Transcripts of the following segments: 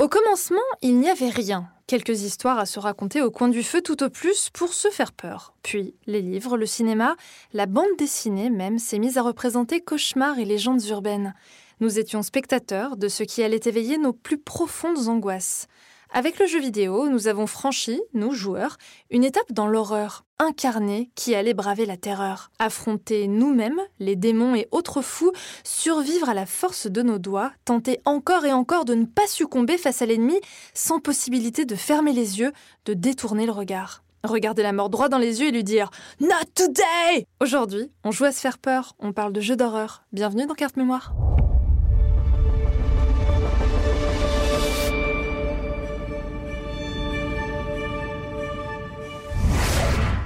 Au commencement, il n'y avait rien. Quelques histoires à se raconter au coin du feu tout au plus pour se faire peur. Puis, les livres, le cinéma, la bande dessinée même s'est mise à représenter cauchemars et légendes urbaines. Nous étions spectateurs de ce qui allait éveiller nos plus profondes angoisses. Avec le jeu vidéo, nous avons franchi, nous joueurs, une étape dans l'horreur, incarnée qui allait braver la terreur, affronter nous-mêmes, les démons et autres fous, survivre à la force de nos doigts, tenter encore et encore de ne pas succomber face à l'ennemi, sans possibilité de fermer les yeux, de détourner le regard. Regarder la mort droit dans les yeux et lui dire Not today Aujourd'hui, on joue à se faire peur, on parle de jeux d'horreur. Bienvenue dans Carte Mémoire.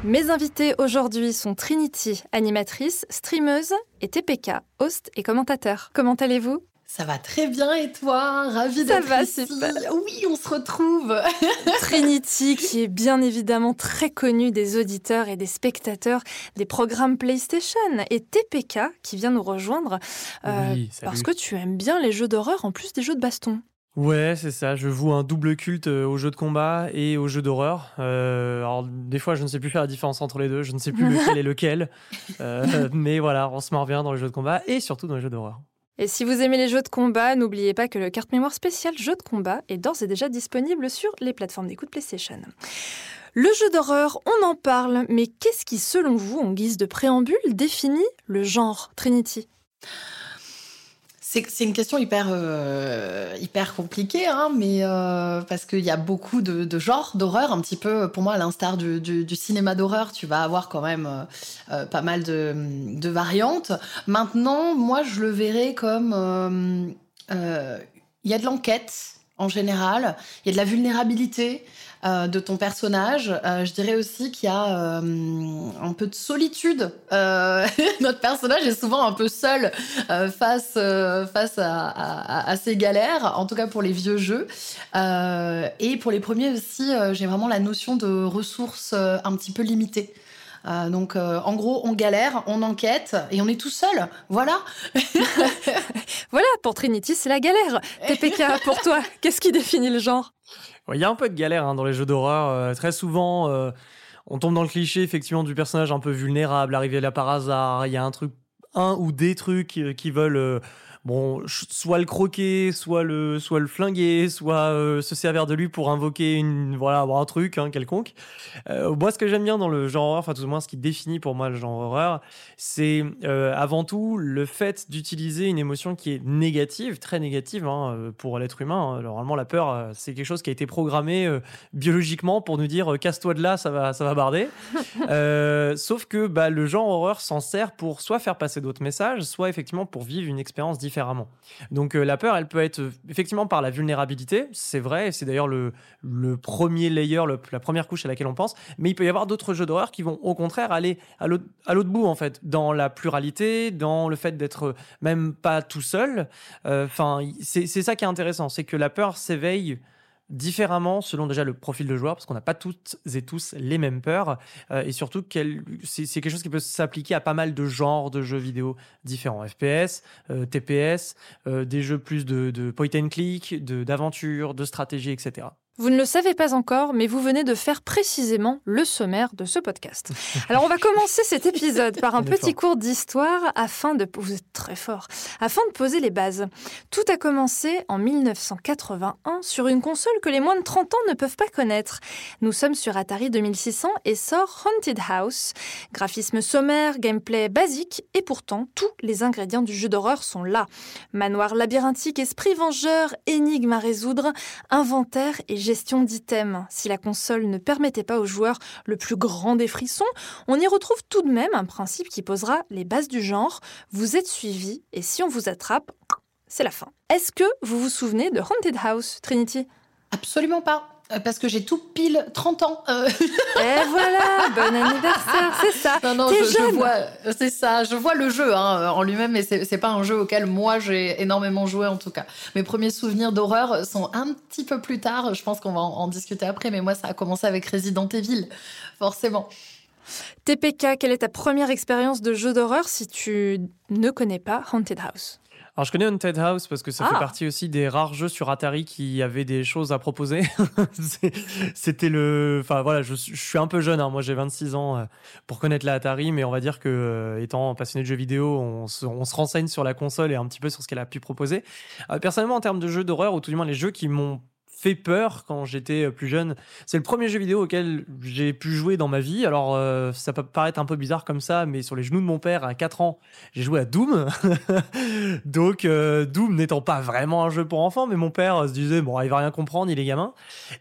Mes invités aujourd'hui sont Trinity, animatrice, streameuse, et TPK, host et commentateur. Comment allez-vous? Ça va très bien et toi? Ravie d'être ici. Ça va, super. Oui, on se retrouve. Trinity, qui est bien évidemment très connue des auditeurs et des spectateurs des programmes PlayStation, et TPK, qui vient nous rejoindre euh, parce que tu aimes bien les jeux d'horreur en plus des jeux de baston. Ouais, c'est ça. Je voue un double culte euh, aux jeux de combat et aux jeux d'horreur. Euh, alors, des fois, je ne sais plus faire la différence entre les deux. Je ne sais plus lequel est lequel. Euh, mais voilà, on se marre bien dans les jeux de combat et surtout dans les jeux d'horreur. Et si vous aimez les jeux de combat, n'oubliez pas que le carte mémoire spécial jeu de combat est d'ores et déjà disponible sur les plateformes d'écoute PlayStation. Le jeu d'horreur, on en parle, mais qu'est-ce qui, selon vous, en guise de préambule, définit le genre Trinity? C'est une question hyper, euh, hyper compliquée, hein, mais euh, parce qu'il y a beaucoup de, genres d'horreur, un petit peu, pour moi, à l'instar du, cinéma d'horreur, tu vas avoir quand même euh, pas mal de, variantes. Maintenant, moi, je le verrais comme il y a de l'enquête en général, il y a de la vulnérabilité. Euh, de ton personnage. Euh, je dirais aussi qu'il y a euh, un peu de solitude. notre personnage est souvent un peu seul face face à, à, ses galères, en tout cas pour les vieux jeux. et pour les premiers aussi, j'ai vraiment la notion de ressources un petit peu limitées. donc, en gros, on galère, on enquête et on est tout seul. Voilà. voilà, pour Trinity, c'est la galère. TPK, pour toi, qu'est-ce qui définit le genre? Il y a un peu de galère hein, dans les jeux d'horreur. Euh, très souvent, euh, on tombe dans le cliché effectivement du personnage un peu vulnérable, arrivé là par hasard. Il y a un truc, un ou des trucs euh, qui veulent bon, soit le croquer, soit le, soit le flinguer, soit euh, se servir de lui pour invoquer une, voilà, un truc hein, quelconque. Euh, moi, ce que j'aime bien dans le genre horreur, enfin tout au moins ce qui définit pour moi le genre horreur, c'est euh, avant tout le fait d'utiliser une émotion qui est négative, très négative hein, pour l'être humain. Hein. Normalement, la peur, c'est quelque chose qui a été programmé biologiquement pour nous dire casse-toi de là, ça va, ça va barder. sauf que bah, le genre horreur s'en sert pour soit faire passer d'autres messages, soit effectivement pour vivre une expérience différente Donc euh, la peur, elle peut être euh, effectivement par la vulnérabilité, c'est vrai, c'est d'ailleurs le, premier layer, la première couche à laquelle on pense, mais il peut y avoir d'autres jeux d'horreur qui vont au contraire aller à l'autre bout en fait, dans la pluralité, dans le fait d'être même pas tout seul. Euh, enfin, c'est ça qui est intéressant, c'est que la peur s'éveille différemment selon déjà le profil de joueur, parce qu'on n'a pas toutes et tous les mêmes peurs, euh, et surtout c'est quelque chose qui peut s'appliquer à pas mal de genres de jeux vidéo différents, FPS, euh, TPS, euh, des jeux plus de, de point and click, d'aventure, de stratégie, etc. Vous ne le savez pas encore, mais vous venez de faire précisément le sommaire de ce podcast. Alors on va commencer cet épisode par un petit cours d'histoire afin de... Vous êtes très fort. Afin de poser les bases. Tout a commencé en 1981 sur une console que les moins de 30 ans ne peuvent pas connaître. Nous sommes sur Atari 2600 et sort Haunted House. Graphisme sommaire, gameplay basique et pourtant tous les ingrédients du jeu d'horreur sont là. Manoir labyrinthique, esprit vengeur, énigme à résoudre, inventaire et gestion d'items. Si la console ne permettait pas aux joueurs le plus grand des frissons, on y retrouve tout de même un principe qui posera les bases du genre. Vous êtes suivi et si on vous attrape, c'est la fin. Est-ce que vous vous souvenez de Haunted House, Trinity? Absolument pas. Euh, parce que j'ai tout pile 30 ans. Euh. Et voilà, bon anniversaire, c'est ça. Non, non, je, vois, c'est ça. Je vois le jeu hein, en lui-même, mais c'est pas un jeu auquel moi j'ai énormément joué en tout cas. Mes premiers souvenirs d'horreur sont un petit peu plus tard. Je pense qu'on va en, discuter après, mais moi ça a commencé avec Resident Evil, forcément. TPK, quelle est ta première expérience de jeu d'horreur si tu ne connais pas Haunted House? Alors je connais Haunted House parce que ça fait Ah. partie aussi des rares jeux sur Atari qui avaient des choses à proposer. C'était le, enfin voilà, je, suis- je suis un peu jeune, hein. moi j'ai 26 ans euh, pour connaître la Atari, mais on va dire que euh, étant passionné de jeux vidéo, on se, on se renseigne sur la console et un petit peu sur ce qu'elle a pu proposer. Euh, personnellement, en termes de jeux d'horreur ou tout du moins les jeux qui m'ont fait peur quand j'étais euh, plus jeune. C'est le premier jeu vidéo auquel j'ai pu jouer dans ma vie. Alors, euh, ça peut paraître un peu bizarre comme ça, mais sur les genoux de mon père, à 4 ans, j'ai joué à Doom. Donc, euh, Doom n'étant pas vraiment un jeu pour enfants, mais mon père se disait, bon, il va rien comprendre, il est gamin.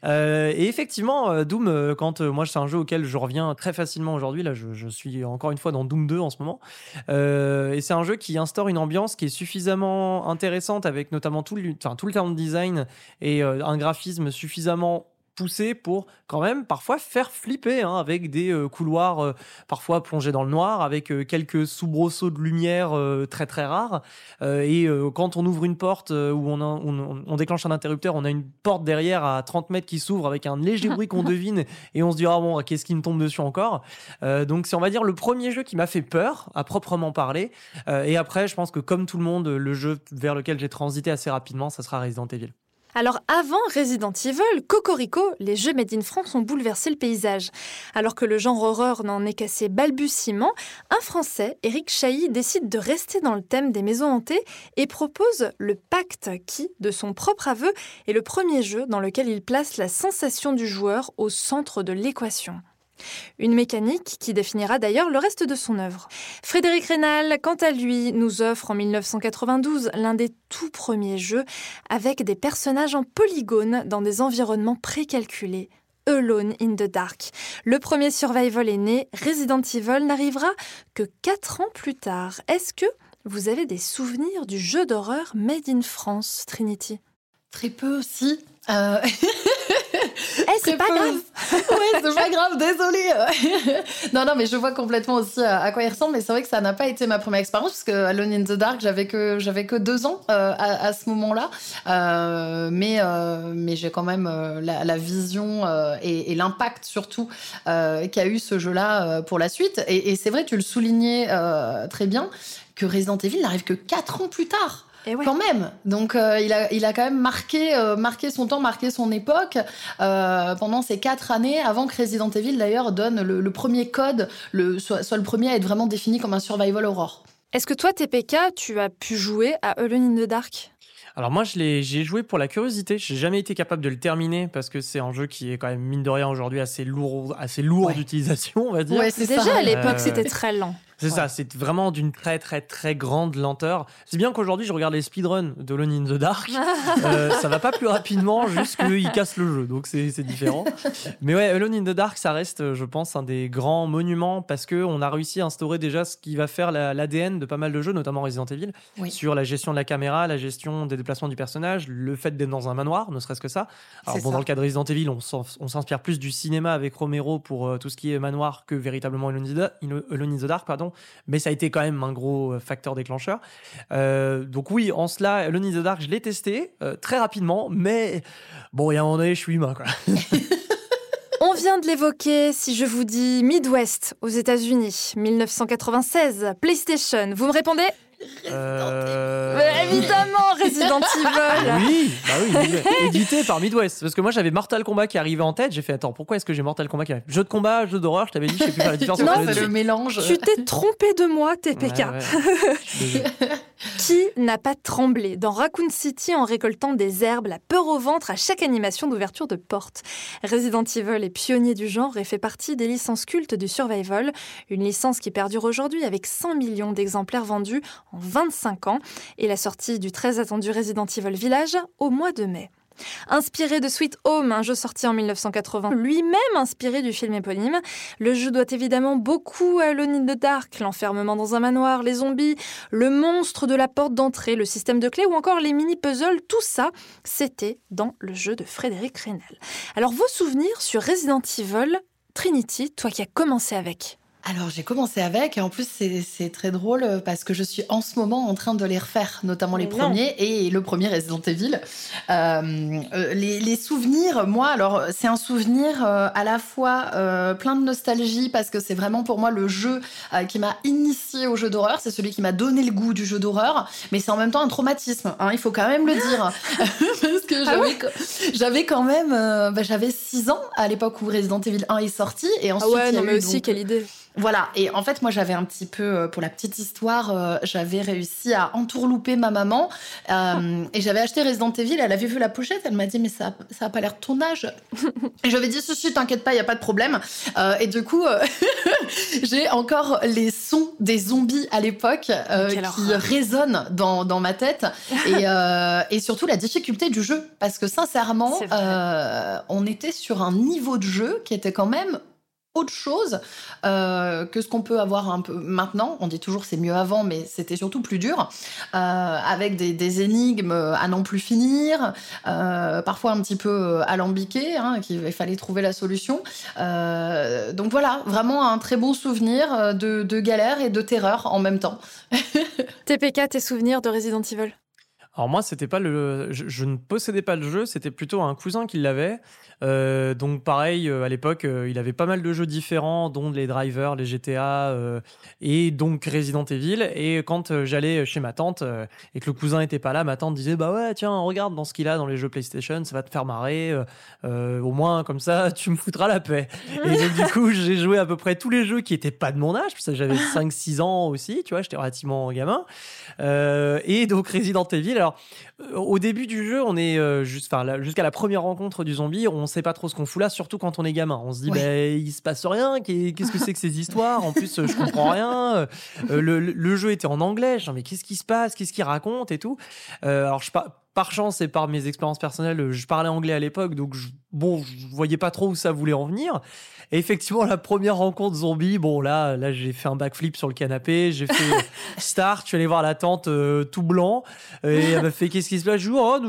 Et effectivement, Doom, quand moi, c'est un jeu auquel je reviens très facilement aujourd'hui. Là, je, suis encore une fois dans Doom 2 en ce moment. Et c'est un jeu qui instaure une ambiance qui est suffisamment intéressante avec notamment tout le, enfin, tout le sound design et un graphisme suffisamment poussé pour quand même parfois faire flipper hein, avec des euh, couloirs euh, parfois plongés dans le noir avec euh, quelques soubresauts de lumière euh, très très rares. Et quand on ouvre une porte où on, a- on, on déclenche un interrupteur on a une porte derrière à 30 mètres qui s'ouvre avec un léger bruit qu'on devine et on se dit ah bon qu'est-ce qui me tombe dessus encore? Donc c'est on va dire le premier jeu qui m'a fait peur à proprement parler. Et après, je pense que comme tout le monde, le jeu vers lequel j'ai transité assez rapidement, ça sera Resident Evil. Alors avant Resident Evil, Cocorico, les jeux Made in France ont bouleversé le paysage. Alors que le genre horreur n'en est qu'à ses balbutiements, un Français, Eric Chahi, décide de rester dans le thème des maisons hantées et propose le Pacte qui, de son propre aveu, est le premier jeu dans lequel il place la sensation du joueur au centre de l'équation. Une mécanique qui définira d'ailleurs le reste de son œuvre. Frédéric Rénal, quant à lui, nous offre en 1992 l'un des tout premiers jeux avec des personnages en polygone dans des environnements précalculés. Alone in the Dark. Le premier survival est né, Resident Evil n'arrivera que 4 ans plus tard. Est-ce que vous avez des souvenirs du jeu d'horreur Made in France, Trinity? Très peu aussi. Euh, Eh, c'est pas grave ouais, c'est pas grave, désolée. non, non, mais je vois complètement aussi à, à quoi il ressemble. Mais c'est vrai que ça n'a pas été ma première expérience parce que Alone in the Dark, j'avais que j'avais que deux ans euh, à, à ce moment-là. Euh, mais euh, mais j'ai quand même euh, la, la vision euh, et, et l'impact surtout euh, qu'a eu ce jeu-là euh, pour la suite. Et, et c'est vrai, tu le soulignais euh, très bien que Resident Evil n'arrive que quatre ans plus tard ouais. quand même. Donc euh, il, a, il a quand même marqué, euh, marqué son temps, marqué son époque euh, pendant ces quatre années, avant que Resident Evil d'ailleurs donne le, le premier code, le, soit, soit le premier à être vraiment défini comme un survival horror. Est-ce que toi, TPK, tu as pu jouer à Alone in the Dark? Alors moi, je l'ai, j'ai joué pour la curiosité. J'ai jamais été capable de le terminer parce que c'est un jeu qui est quand même mine de rien aujourd'hui assez lourd, assez lourd Ouais. d'utilisation, on va dire. Ouais, c'est Déjà ça. à l'époque, Euh, c'était très lent. C'est Ouais. ça, c'est vraiment d'une très très très grande lenteur. C'est bien qu'aujourd'hui je regarde les speedruns de Lone in the Dark. Euh, ça va pas plus rapidement, juste qu'ils cassent le jeu, donc c'est différent. Mais ouais, Alone in the Dark, ça reste, je pense, un des grands monuments parce que on a réussi à instaurer déjà ce qui va faire la- l'ADN de pas mal de jeux, notamment Resident Evil, Oui. sur la gestion de la caméra, la gestion des déplacements du personnage, le fait d'être dans un manoir, ne serait-ce que ça. Alors bon, ça. dans le cas de Resident Evil, on s'inspire plus du cinéma avec Romero pour euh, tout ce qui est manoir que véritablement Alone in the, Alone in the Dark, pardon. Mais ça a été quand même un gros euh, facteur déclencheur. Euh, donc oui, en cela, in the Dark, je l'ai testé euh, très rapidement, mais bon, il y a un moment donné, je suis humain, quoi. On vient de l'évoquer, si je vous dis Midwest aux États-Unis, 1996, PlayStation, vous me répondez? Euh, Mais Évidemment, Resident Evil Oui, bah oui, édité par Midwest. Parce que moi j'avais Mortal Kombat qui arrivait en tête. J'ai fait attends, pourquoi est-ce que j'ai Mortal Kombat qui arrive? Jeu de combat, jeu d'horreur, je t'avais dit, je sais plus faire la différence Non, entre les le mélange. Tu t'es trompé de moi, TPK. Ouais, ouais. Qui n'a pas tremblé dans Raccoon City en récoltant des herbes, la peur au ventre à chaque animation d'ouverture de porte? Resident Evil est pionnier du genre et fait partie des licences cultes du survival, une licence qui perdure aujourd'hui avec 100 millions d'exemplaires vendus en 25 ans et la sortie du très attendu Resident Evil Village au mois de mai. Inspiré de Sweet Home, un jeu sorti en 1980, lui-même inspiré du film éponyme, le jeu doit évidemment beaucoup à Alone in the Dark, l'enfermement dans un manoir, les zombies, le monstre de la porte d'entrée, le système de clés ou encore les mini-puzzles, tout ça, c'était dans le jeu de Frédéric Reynal. Alors vos souvenirs sur Resident Evil, Trinity, toi qui as commencé avec? Alors j'ai commencé avec et en plus c'est très drôle euh, parce que je suis en ce moment en train de les refaire, notamment les premiers et le premier Resident Evil. Euh, euh, les, souvenirs, moi alors c'est un souvenir à la fois plein de nostalgie parce que c'est vraiment pour moi le jeu qui m'a initié au jeu d'horreur, c'est celui qui m'a donné le goût du jeu d'horreur, mais c'est en même temps un traumatisme, hein, il faut quand même le dire. Parce que ah j'avais quand même bah, j'avais 6 ans à l'époque où Resident Evil 1 est sorti et ensuite ah ouais, non, mais aussi quelle idée voilà, et en fait, moi, j'avais un petit peu, euh, pour la petite histoire, euh, j'avais réussi à entourlouper ma maman. Euh, et j'avais acheté Resident Evil, elle avait vu la pochette, elle m'a dit, mais ça, ça a pas l'air de ton âge. et j'avais dit, ceci, t'inquiète pas, il y a pas de problème. et du coup, j'ai encore les sons des zombies à l'époque qui résonnent dans, dans, ma tête. Et, et, surtout la difficulté du jeu. Parce que sincèrement, on était sur un niveau de jeu qui était quand même autre chose euh, que ce qu'on peut avoir un peu maintenant. On dit toujours c'est mieux avant, mais c'était surtout plus dur, euh, avec des, énigmes à n'en plus finir, euh, parfois un petit peu alambiquées, hein, qu'il fallait trouver la solution. donc voilà, vraiment un très bon souvenir de, galère et de terreur en même temps. TPK, tes souvenirs de Resident Evil? Alors moi, c'était pas le, je, ne possédais pas le jeu, c'était plutôt un cousin qui l'avait. Euh, donc pareil, euh, à l'époque, euh, il avait pas mal de jeux différents, dont les drivers, les GTA et donc Resident Evil. Et quand j'allais chez ma tante et que le cousin était pas là, ma tante disait bah ouais tiens regarde dans ce qu'il a dans les jeux PlayStation, ça va te faire marrer. au moins comme ça tu me foutras la paix. et donc du coup j'ai joué à peu près tous les jeux qui étaient pas de mon âge, parce que j'avais 5-6 ans aussi, tu vois, j'étais relativement gamin. et donc Resident Evil. Alors au début du jeu, on est juste, jusqu'à la première rencontre du zombie, on sait pas trop ce qu'on fout là, surtout quand on est gamin. On se dit, ouais. il se passe rien, qu'est-ce que c'est que ces histoires? En plus, je comprends rien. Euh, le, jeu était en anglais, dis, mais qu'est-ce qui se passe? Qu'est-ce qu'il raconte et tout? Euh, Alors, je par chance et par mes expériences personnelles, je parlais anglais à l'époque, donc je, bon, je voyais pas trop où ça voulait en venir. Et effectivement, la première rencontre zombie, bon là, là j'ai fait un backflip sur le canapé, j'ai fait start, je suis allé voir la tante euh, tout blanc, et elle m'a fait qu'est-ce qui se passe? Je dis oh,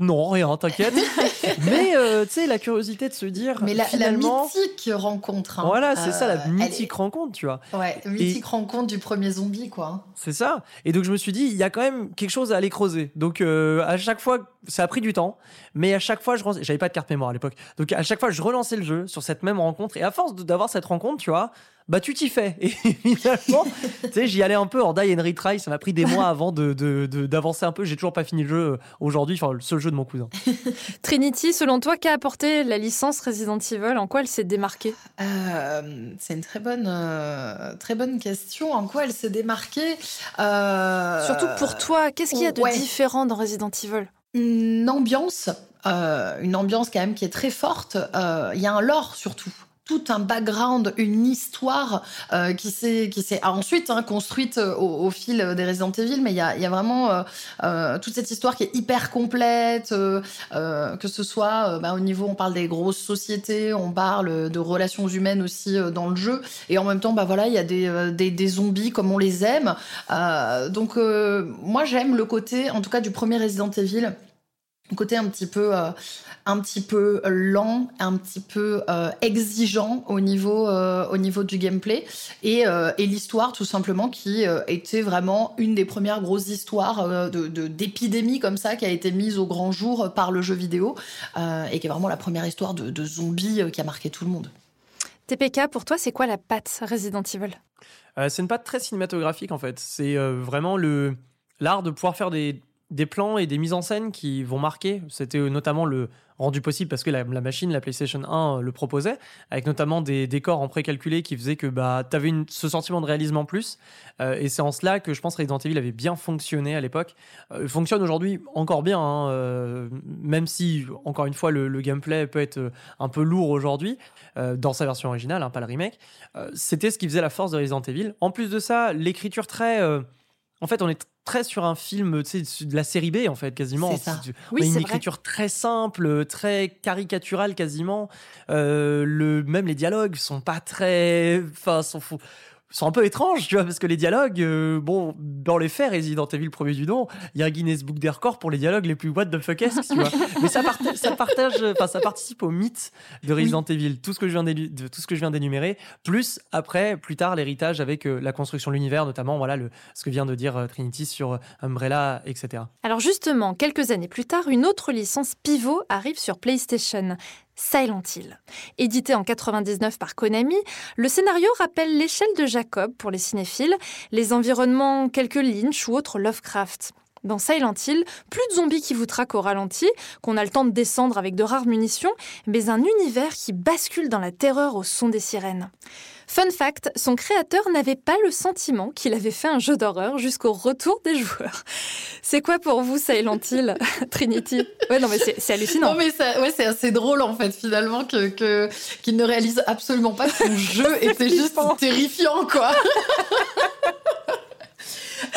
non, rien, t'inquiète. Mais euh, tu sais, la curiosité de se dire. Mais la, finalement, la mythique rencontre. Hein. voilà, c'est ça, la euh, mythique rencontre, tu vois. Ouais, mythique rencontre du premier zombie, quoi. C'est ça. Et donc je me suis dit, il y a quand même quelque chose à aller creuser. Donc à chaque fois, ça a pris du temps, mais à chaque fois, je j'avais pas de carte mémoire à l'époque. Donc à chaque fois, je relançais le jeu sur cette même rencontre. Et à force d'avoir cette rencontre, tu vois, bah tu t'y fais. Et finalement, tu sais, j'y allais un peu en die and retry. Ça m'a pris des mois avant d'avancer de, de, un peu. J'ai toujours pas fini le jeu euh, aujourd'hui. Enfin, le seul jeu de mon cousin. Trinity, selon toi, qu'a apporté la licence Resident Evil? En quoi elle s'est démarquée? Euh, C'est une très bonne, euh, très bonne question. En quoi elle s'est démarquée? Surtout pour toi, qu'est-ce qu'il y a de différent dans Resident Evil? Une ambiance. une ambiance quand même qui est très forte. Il y a un lore surtout tout un background, une histoire euh, qui s'est qui s'est ensuite hein, construite euh, au, fil des Resident Evil, mais il y a, vraiment euh, toute cette histoire qui est hyper complète, que ce soit bah, au niveau, on parle des grosses sociétés, on parle de relations humaines aussi dans le jeu, et en même temps, bah voilà, il y a des, des, zombies comme on les aime. donc moi j'aime le côté, en tout cas du premier Resident Evil, côté un petit peu un petit peu lent, un petit peu euh, exigeant au niveau, euh, au niveau du gameplay. Et, euh, et l'histoire, tout simplement, qui était vraiment une des premières grosses histoires de, d'épidémie comme ça, qui a été mise au grand jour par le jeu vidéo, et qui est vraiment la première histoire de, de zombies qui a marqué tout le monde. TPK, pour toi, c'est quoi la patte Resident Evil? C'est une patte très cinématographique, en fait. C'est vraiment le l'art de pouvoir faire des des plans et des mises en scène qui vont marquer. C'était notamment le rendu possible parce que la, machine, la PlayStation 1, le proposait, avec notamment des décors en précalculé qui faisaient que bah, tu avais ce sentiment de réalisme en plus. Euh, et c'est en cela que je pense Resident Evil avait bien fonctionné à l'époque. Euh, fonctionne aujourd'hui encore bien, hein, euh, même si, encore une fois, le, gameplay peut être un peu lourd aujourd'hui, dans sa version originale, hein, pas le remake. C'était ce qui faisait la force de Resident Evil. En plus de ça, l'écriture très... en fait, on est très sur un film de la série B en fait quasiment. Ça. Oui, une écriture très simple très caricaturale quasiment. Euh, le même les dialogues sont pas très enfin sont sont un peu étranges, tu vois, parce que les dialogues, euh, bon, dans les faits, Resident Evil premier du nom, il y a un Guinness Book des records pour les dialogues les plus what the fuck tu vois. Mais ça, ça partage, enfin, ça participe au mythe de Resident Evil, tout ce que je viens de tout ce que je viens d'énumérer, plus après, plus tard, l'héritage avec euh, la construction de l'univers, notamment, voilà, le, ce que vient de dire euh, Trinity sur Umbrella, etc. Alors justement, quelques années plus tard, une autre licence pivot arrive sur PlayStation. Silent Hill. Édité en 99 par Konami, le scénario rappelle l'échelle de Jacob pour les cinéphiles, les environnements quelques Lynch ou autres Lovecraft. Dans Silent Hill, plus de zombies qui vous traquent au ralenti, qu'on a le temps de descendre avec de rares munitions, mais un univers qui bascule dans la terreur au son des sirènes. Fun fact, son créateur n'avait pas le sentiment qu'il avait fait un jeu d'horreur jusqu'au retour des joueurs. C'est quoi pour vous Silent Hill, Trinity? Ouais, non mais c'est hallucinant. Non mais ouais, c'est assez drôle en fait finalement que qu'il ne réalise absolument pas que son jeu était juste terrifiant quoi.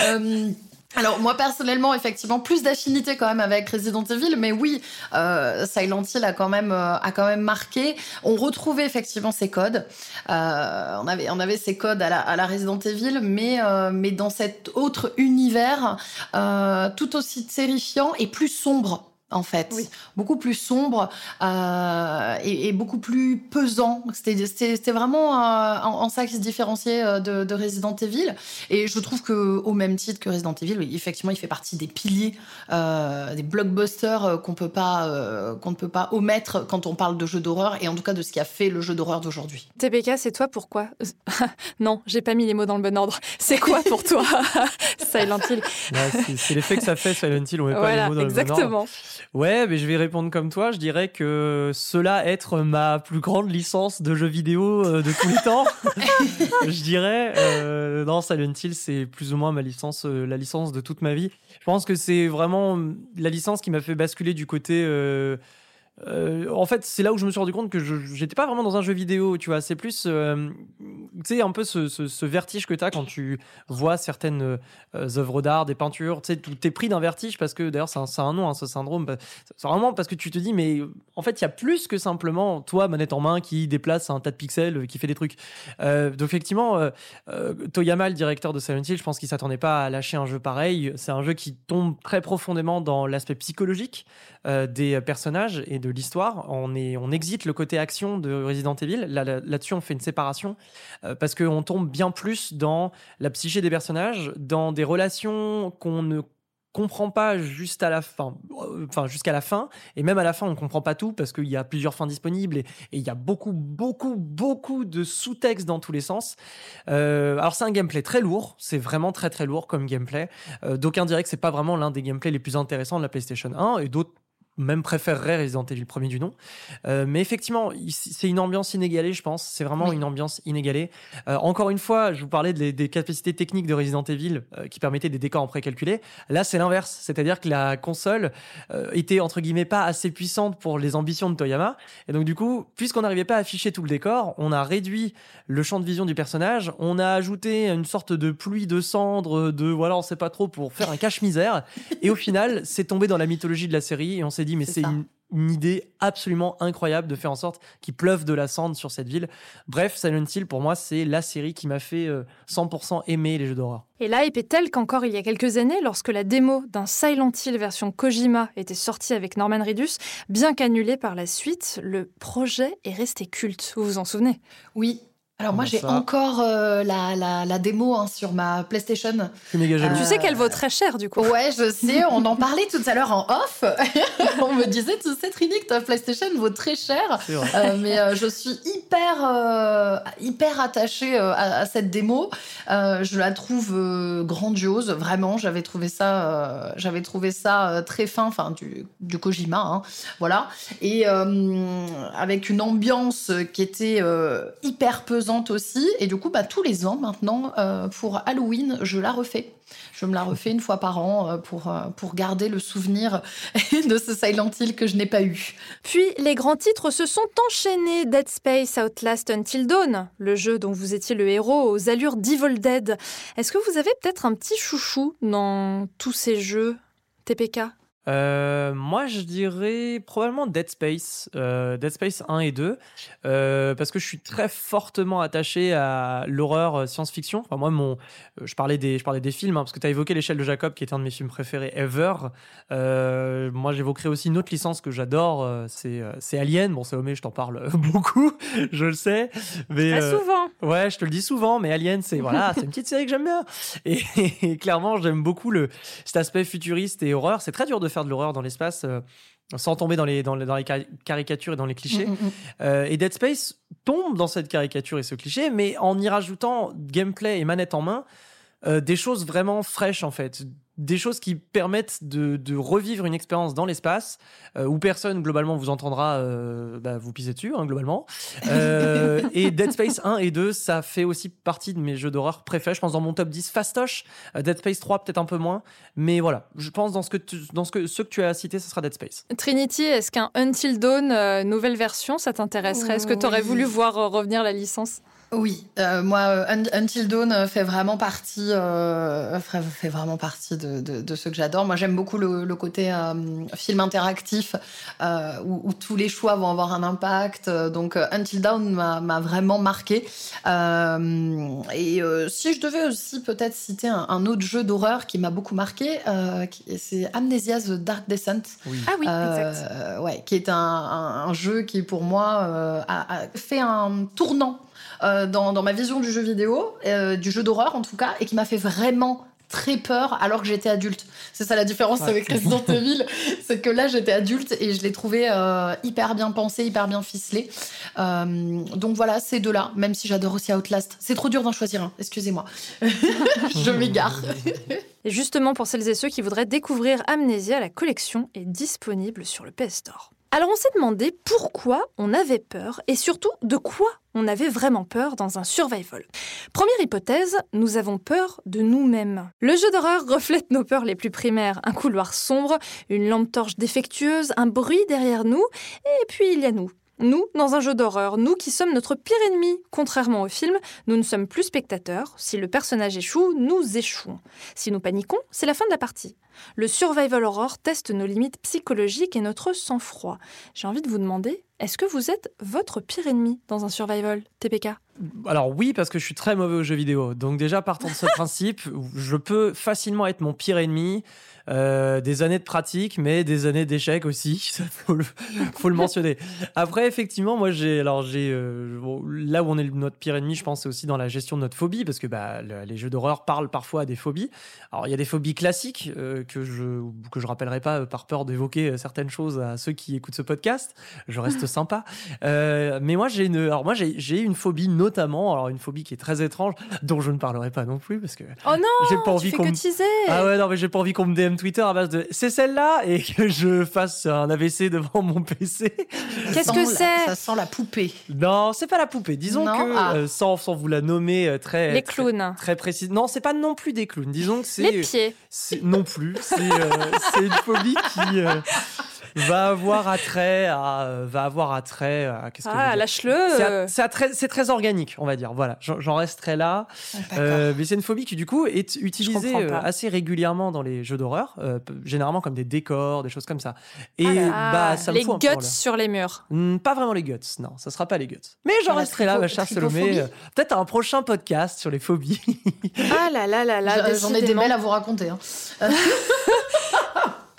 euh, alors moi personnellement, effectivement, plus d'affinité quand même avec Resident Evil, mais oui, euh, Silent Hill a quand même euh, a quand même marqué. On retrouvait effectivement ces codes. Euh, on avait on avait ces codes à la, à la Resident Evil, mais euh, mais dans cet autre univers tout aussi terrifiant et plus sombre en fait, beaucoup plus sombre euh, et, et, beaucoup plus pesant. C'était vraiment euh, en, en, ça qui se différenciait euh, de, de, Resident Evil. Et je trouve que au même titre que Resident Evil, effectivement, il fait partie des piliers, euh, des blockbusters qu'on peut pas, euh, qu'on ne peut pas omettre quand on parle de jeux d'horreur et en tout cas de ce qui a fait le jeu d'horreur d'aujourd'hui. TPK, c'est toi pourquoi Non, j'ai pas mis les mots dans le bon ordre. C'est quoi pour toi? Silent Hill C'est l'effet que ça fait Silent Hill. On met pas les mots dans exactement. le bon ordre. Ouais, mais je vais répondre comme toi. Je dirais que cela être ma plus grande licence de jeux vidéo euh, de tous les temps. je dirais, euh, non, Silent Hill, c'est plus ou moins ma licence, euh, la licence de toute ma vie. Je pense que c'est vraiment la licence qui m'a fait basculer du côté euh, euh, en fait, c'est là où je me suis rendu compte que j'étais pas vraiment dans un jeu vidéo, tu vois. C'est plus, euh, tu sais, un peu ce, vertige que tu as quand tu vois certaines euh, œuvres d'art, des peintures. Tu sais, tu es pris d'un vertige parce que, d'ailleurs, c'est un, un, nom, hein, ce syndrome. C'est vraiment parce que tu te dis, mais en fait, il y a plus que simplement toi, manette en main, qui déplace un tas de pixels, qui fait des trucs. Donc, effectivement, Toyama, le directeur de Silent Hill, je pense qu'il s'attendait pas à lâcher un jeu pareil. C'est un jeu qui tombe très profondément dans l'aspect psychologique des personnages et de l'histoire. On, est, on exite le côté action de Resident Evil. Là-dessus, là, on fait une séparation euh, parce qu'on tombe bien plus dans la psyché des personnages, dans des relations qu'on ne comprend pas juste à la fin, euh, enfin jusqu'à la fin, et même à la fin on comprend pas tout parce qu'il y a plusieurs fins disponibles et, il y a beaucoup, beaucoup, beaucoup de sous-textes dans tous les sens. Euh, alors c'est un gameplay très lourd, c'est vraiment très très lourd comme gameplay. D'aucuns diraient que c'est pas vraiment l'un des gameplays les plus intéressants de la PlayStation 1 et d'autres même préférerais Resident Evil premier du nom. Euh, mais effectivement, c'est une ambiance inégalée, je pense. C'est vraiment oui. une ambiance inégalée. Euh, encore une fois, je vous parlais des, des capacités techniques de Resident Evil euh, qui permettaient des décors en précalculé. Là, c'est l'inverse. C'est-à-dire que la console était, entre guillemets, pas assez puissante pour les ambitions de Toyama. Et donc, du coup, puisqu'on n'arrivait pas à afficher tout le décor, on a réduit le champ de vision du personnage. On a ajouté une sorte de pluie de cendres, de voilà, on sait pas trop, pour faire un cache-misère. et au final, c'est tombé dans la mythologie de la série et on s'est dit, mais c'est une, une, idée absolument incroyable de faire en sorte qu'il pleuve de la cendre sur cette ville. Bref, Silent Hill, pour moi, c'est la série qui m'a fait 100% aimer les jeux d'horreur. Et là, est telle qu'encore il y a quelques années, lorsque la démo d'un Silent Hill version Kojima était sortie avec Norman Reedus, bien qu'annulée par la suite, le projet est resté culte. Vous vous en souvenez? Oui, alors moi j'ai encore euh, la, la, la, démo hein, sur ma PlayStation. Euh... Tu sais qu'elle vaut très cher du coup. Ouais, je sais. On en parlait tout à l'heure en off. on me disait, tu sais Trini, que ta PlayStation vaut très cher. Euh, mais euh, je suis hyper euh, hyper attachée à, à, cette démo. je la trouve grandiose, vraiment. J'avais trouvé ça j'avais trouvé ça très fin, enfin du, du Kojima, hein, voilà. Et avec une ambiance qui était hyper pesante aussi. Et du coup, bah, tous les ans maintenant, euh, pour Halloween, je la refais. Je me la refais une fois par an euh, pour, euh, pour garder le souvenir de ce Silent Hill que je n'ai pas eu. Puis les grands titres se sont enchaînés Dead Space, Outlast, Until Dawn, le jeu dont vous étiez le héros aux allures d'Evil Dead. Est-ce que vous avez peut-être un petit chouchou dans tous ces jeux TPK Euh, moi, je dirais probablement Dead Space, euh, Dead Space 1 et 2, euh, parce que je suis très fortement attaché à l'horreur science-fiction. Enfin, moi, mon, je parlais des, je parlais des films, hein, parce que tu as évoqué l'échelle de Jacob, qui est un de mes films préférés ever. moi, j'évoquerai aussi une autre licence que j'adore, c'est, c'est Alien. Bon, Salomé, je t'en parle beaucoup, je le sais, mais souvent. Ouais, je te le dis souvent, mais Alien, c'est voilà, c'est une petite série que j'aime bien. Et, et clairement, j'aime beaucoup le cet aspect futuriste et horreur. C'est très dur de faire de l'horreur dans l'espace euh, sans tomber dans les, dans, les, dans les caricatures et dans les clichés. Mm, mm, mm. Euh, et Dead Space tombe dans cette caricature et ce cliché, mais en y rajoutant gameplay et manette en main, euh, des choses vraiment fraîches en fait des choses qui permettent de, revivre une expérience dans l'espace euh, où personne globalement vous entendra euh, bah, vous pisser dessus hein, globalement. Euh, et Dead Space 1 et 2 ça fait aussi partie de mes jeux d'horreur préférés. Je pense dans mon top 10 fastoche. Dead Space 3 peut-être un peu moins. Mais voilà je pense dans ce que dans ce que ce que tu as cité ce sera Dead Space. Trinity est-ce qu'un Until Dawn nouvelle version ça t'intéresserait? Est-ce que tu aurais voulu voir revenir la licence? Oui, euh, moi, euh, Until Dawn euh, fait vraiment partie, fait vraiment partie de, de, ce que j'adore. Moi, j'aime beaucoup le, côté film interactif où, tous les choix vont avoir un impact. Donc, Until Dawn m'a vraiment marqué. et si je devais aussi peut-être citer un, autre jeu d'horreur qui m'a beaucoup marqué, c'est Amnesia The Dark Descent. Ah oui, exact. ouais, qui est un, un, jeu qui, pour moi, a fait un tournant dans, dans, ma vision du jeu vidéo, euh, du jeu d'horreur en tout cas, et qui m'a fait vraiment très peur alors que j'étais adulte. C'est ça la différence avec Resident Evil, c'est que là j'étais adulte et je l'ai trouvé euh, hyper bien pensé, hyper bien ficelé. Euh, donc voilà, ces deux-là, même si j'adore aussi Outlast. C'est trop dur d'en choisir un, excusez-moi. je m'égare. et justement, pour celles et ceux qui voudraient découvrir Amnesia, la collection est disponible sur le PS Store. Alors on s'est demandé pourquoi on avait peur et surtout de quoi on avait vraiment peur dans un survival. Première hypothèse, nous avons peur de nous-mêmes. Le jeu d'horreur reflète nos peurs les plus primaires. Un couloir sombre, une lampe torche défectueuse, un bruit derrière nous, et puis il y a nous, nous, dans un jeu d'horreur, nous qui sommes notre pire ennemi, contrairement au film, nous ne sommes plus spectateurs. Si le personnage échoue, nous échouons. Si nous paniquons, c'est la fin de la partie. Le survival horror teste nos limites psychologiques et notre sang-froid. J'ai envie de vous demander, est-ce que vous êtes votre pire ennemi dans un survival, TPK alors oui, parce que je suis très mauvais aux jeux vidéo. Donc déjà, partant de ce principe, je peux facilement être mon pire ennemi. Euh, des années de pratique, mais des années d'échec aussi. Ça faut le, faut le mentionner. Après, effectivement, moi, j'ai, alors j'ai, euh, là où on est notre pire ennemi, je pense, c'est aussi dans la gestion de notre phobie, parce que bah, les jeux d'horreur parlent parfois à des phobies. Alors, il y a des phobies classiques euh, que je que je rappellerai pas par peur d'évoquer certaines choses à ceux qui écoutent ce podcast. Je reste sympa. mais moi, j'ai une, alors moi, j'ai une phobie notamment, alors une phobie qui est très étrange, dont je ne parlerai pas non plus, parce que oh non, j'ai pas envie qu'on ah ouais non mais j'ai pas envie qu'on me DM Twitter à base de c'est celle-là et que je fasse un AVC devant mon PC. Qu'est-ce que c'est Ça sent la poupée. Non, c'est pas la poupée. Disons que ah. euh, sans, sans, vous la nommer euh, très les clowns très, précis. Non, c'est pas non plus des clowns. Disons que c'est les pieds. Non plus. C'est euh, une phobie qui va avoir attrait à euh, va avoir attrait à qu'est-ce que ah, lâche-le. C'est très c'est très organique, on va dire. Voilà, j'en resterai là. Euh, mais c'est une phobie qui du coup est utilisée euh, assez régulièrement dans les jeux d'horreur, généralement comme des décors, des choses comme ça. Et ah bah ça me les guts sur les murs. Hmm, pas vraiment les guts, non, ça sera pas les guts. Mais j'en ah, resterai là, ma chère Salomé. Peut-être un prochain podcast sur les phobies. ah là là là là, j'en ai des belles à vous raconter. Hein.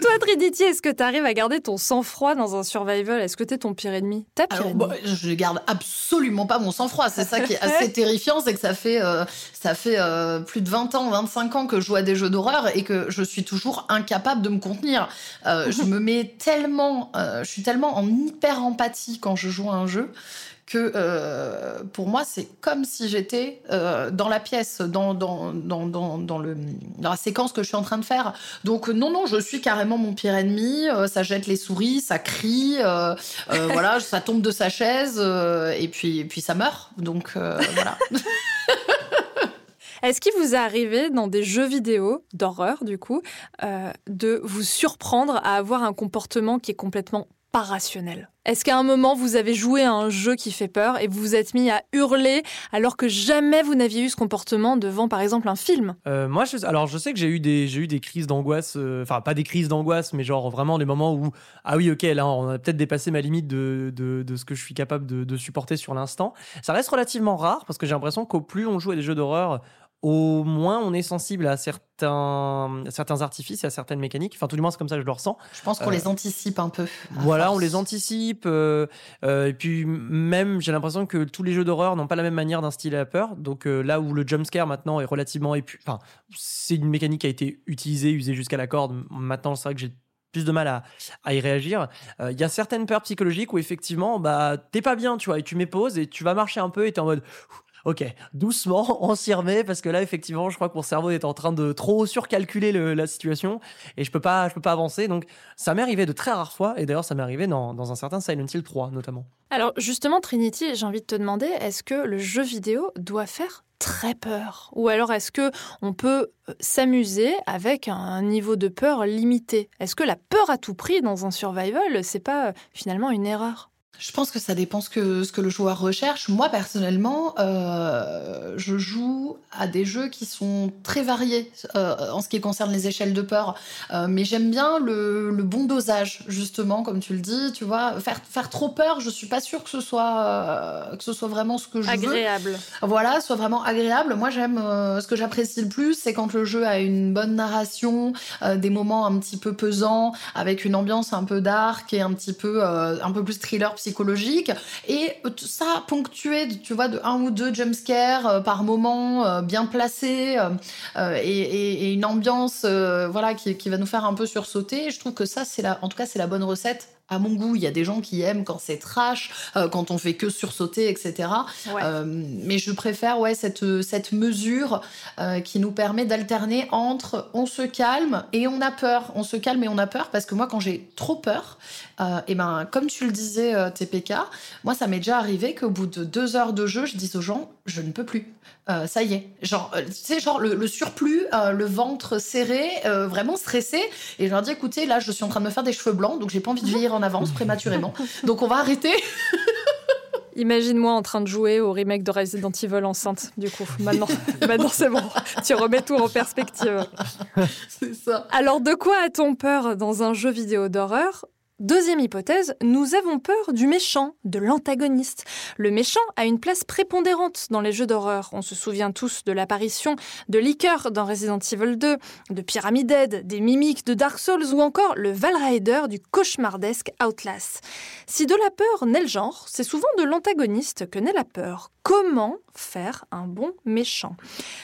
Toi, Trinity, est-ce que tu arrives à garder ton sang-froid dans un survival? Est-ce que tu es ton pire ennemi? Ta pire ennemi bah, Je garde absolument pas mon sang-froid. C'est ça qui est assez terrifiant, c'est que ça fait, euh, ça fait euh, plus de 20 ans, 25 ans que je joue à des jeux d'horreur et que je suis toujours incapable de me contenir. Euh, je me mets tellement, je suis tellement en hyper empathie quand je joue à un jeu que euh, pour moi, c'est comme si j'étais euh, dans la pièce, dans, dans, dans, dans, le, dans la séquence que je suis en train de faire. Donc non, non, je suis carrément mon pire ennemi. Euh, ça jette les souris, ça crie, voilà, ça tombe de sa chaise et puis, et puis ça meurt. Donc voilà. Est-ce qu'il vous est arrivé dans des jeux vidéo d'horreur, du coup, de vous surprendre à avoir un comportement qui est complètement pas rationnel Est-ce qu'à un moment, vous avez joué à un jeu qui fait peur et vous vous êtes mis à hurler alors que jamais vous n'aviez eu ce comportement devant, par exemple, un film? Euh, Moi, je, alors je sais que j'ai eu des, j'ai eu des crises d'angoisse, euh, enfin pas des crises d'angoisse, mais genre vraiment des moments où, ah oui, ok, là, on a peut-être dépassé ma limite de, de, de, ce que je suis capable de, de supporter sur l'instant. Ça reste relativement rare parce que j'ai l'impression qu'au plus on joue à des jeux d'horreur, au moins on est sensible à certains, certains artifices et à certaines mécaniques. Enfin, tout du moins, c'est comme ça que je le ressens. Je pense qu'on les euh, anticipe un peu. Voilà, on les anticipe. Euh, euh, et puis, même, j'ai l'impression que tous les jeux d'horreur n'ont pas la même manière d'instiller la peur. Donc, là où le jumpscare maintenant est relativement. Enfin, c'est une mécanique qui a été utilisée, usée jusqu'à la corde. Maintenant, c'est vrai que j'ai plus de mal à, à y réagir. Il y a certaines peurs psychologiques où effectivement, bah, t'es pas bien, tu vois, et tu mets pause et tu vas marcher un peu et t'es en mode ok, doucement, on s'y remet parce que là, effectivement, je crois que mon cerveau est en train de trop surcalculer la situation et je peux pas, je peux pas avancer. Donc, ça m'est arrivé de très rares fois et d'ailleurs, ça m'est arrivé dans, dans un certain Silent Hill 3 notamment. Alors, justement, Trinity, j'ai envie de te demander, est-ce que le jeu vidéo doit faire très peur? Ou alors est-ce que on peut euh, s'amuser avec un niveau de peur limité? Est-ce que la peur à tout prix dans un survival, c'est pas euh, finalement une erreur? Je pense que ça dépend ce que, ce que le joueur recherche. Moi, personnellement, euh, je joue à des jeux qui sont très variés euh, en ce qui concerne les échelles de peur. Euh, mais j'aime bien le, le, bon dosage, justement, comme tu le dis. Tu vois, faire, faire trop peur, je suis pas sûre que ce soit, que ce soit vraiment ce que je agréable. veux. Agréable. Voilà, soit vraiment agréable. Moi, j'aime ce que j'apprécie le plus, c'est quand le jeu a une bonne narration, des moments un petit peu pesants, avec une ambiance un peu dark et un petit peu, un peu plus thriller psychologique psychologique. Et ça ponctué tu vois de un ou deux jumpscares euh, par moment euh, bien placés euh, et, une ambiance voilà qui, qui, va nous faire un peu sursauter. Je trouve que ça c'est la en tout cas c'est la bonne recette à mon goût. Il y a des gens qui aiment quand c'est trash, euh, quand on fait que sursauter, etc. Euh, mais je préfère ouais, cette, cette mesure euh, qui nous permet d'alterner entre on se calme et on a peur. On se calme et on a peur parce que moi, quand j'ai trop peur, et ben, comme tu le disais, TPK, moi, ça m'est déjà arrivé qu'au bout de deux heures de jeu, je dise aux gens, je ne peux plus. ça y est, genre, tu sais, genre le, surplus, le ventre serré, vraiment stressé, et je leur dis, écoutez, là, je suis en train de me faire des cheveux blancs, donc j'ai pas envie de vieillir en avance prématurément. Donc on va arrêter. Imagine-moi en train de jouer au remake de Resident Evil enceinte, du coup. Maintenant, maintenant c'est bon. Tu remets tout en perspective. C'est ça. Alors, de quoi a-t-on peur dans un jeu vidéo d'horreur Deuxième hypothèse, nous avons peur du méchant, de l'antagoniste. Le méchant a une place prépondérante dans les jeux d'horreur. On se souvient tous de l'apparition de Licker dans Resident Evil 2, de Pyramid Head, des mimiques de Dark Souls ou encore le Valrider du cauchemardesque Outlast. Si de la peur naît le genre, c'est souvent de l'antagoniste que naît la peur. Comment faire un bon méchant?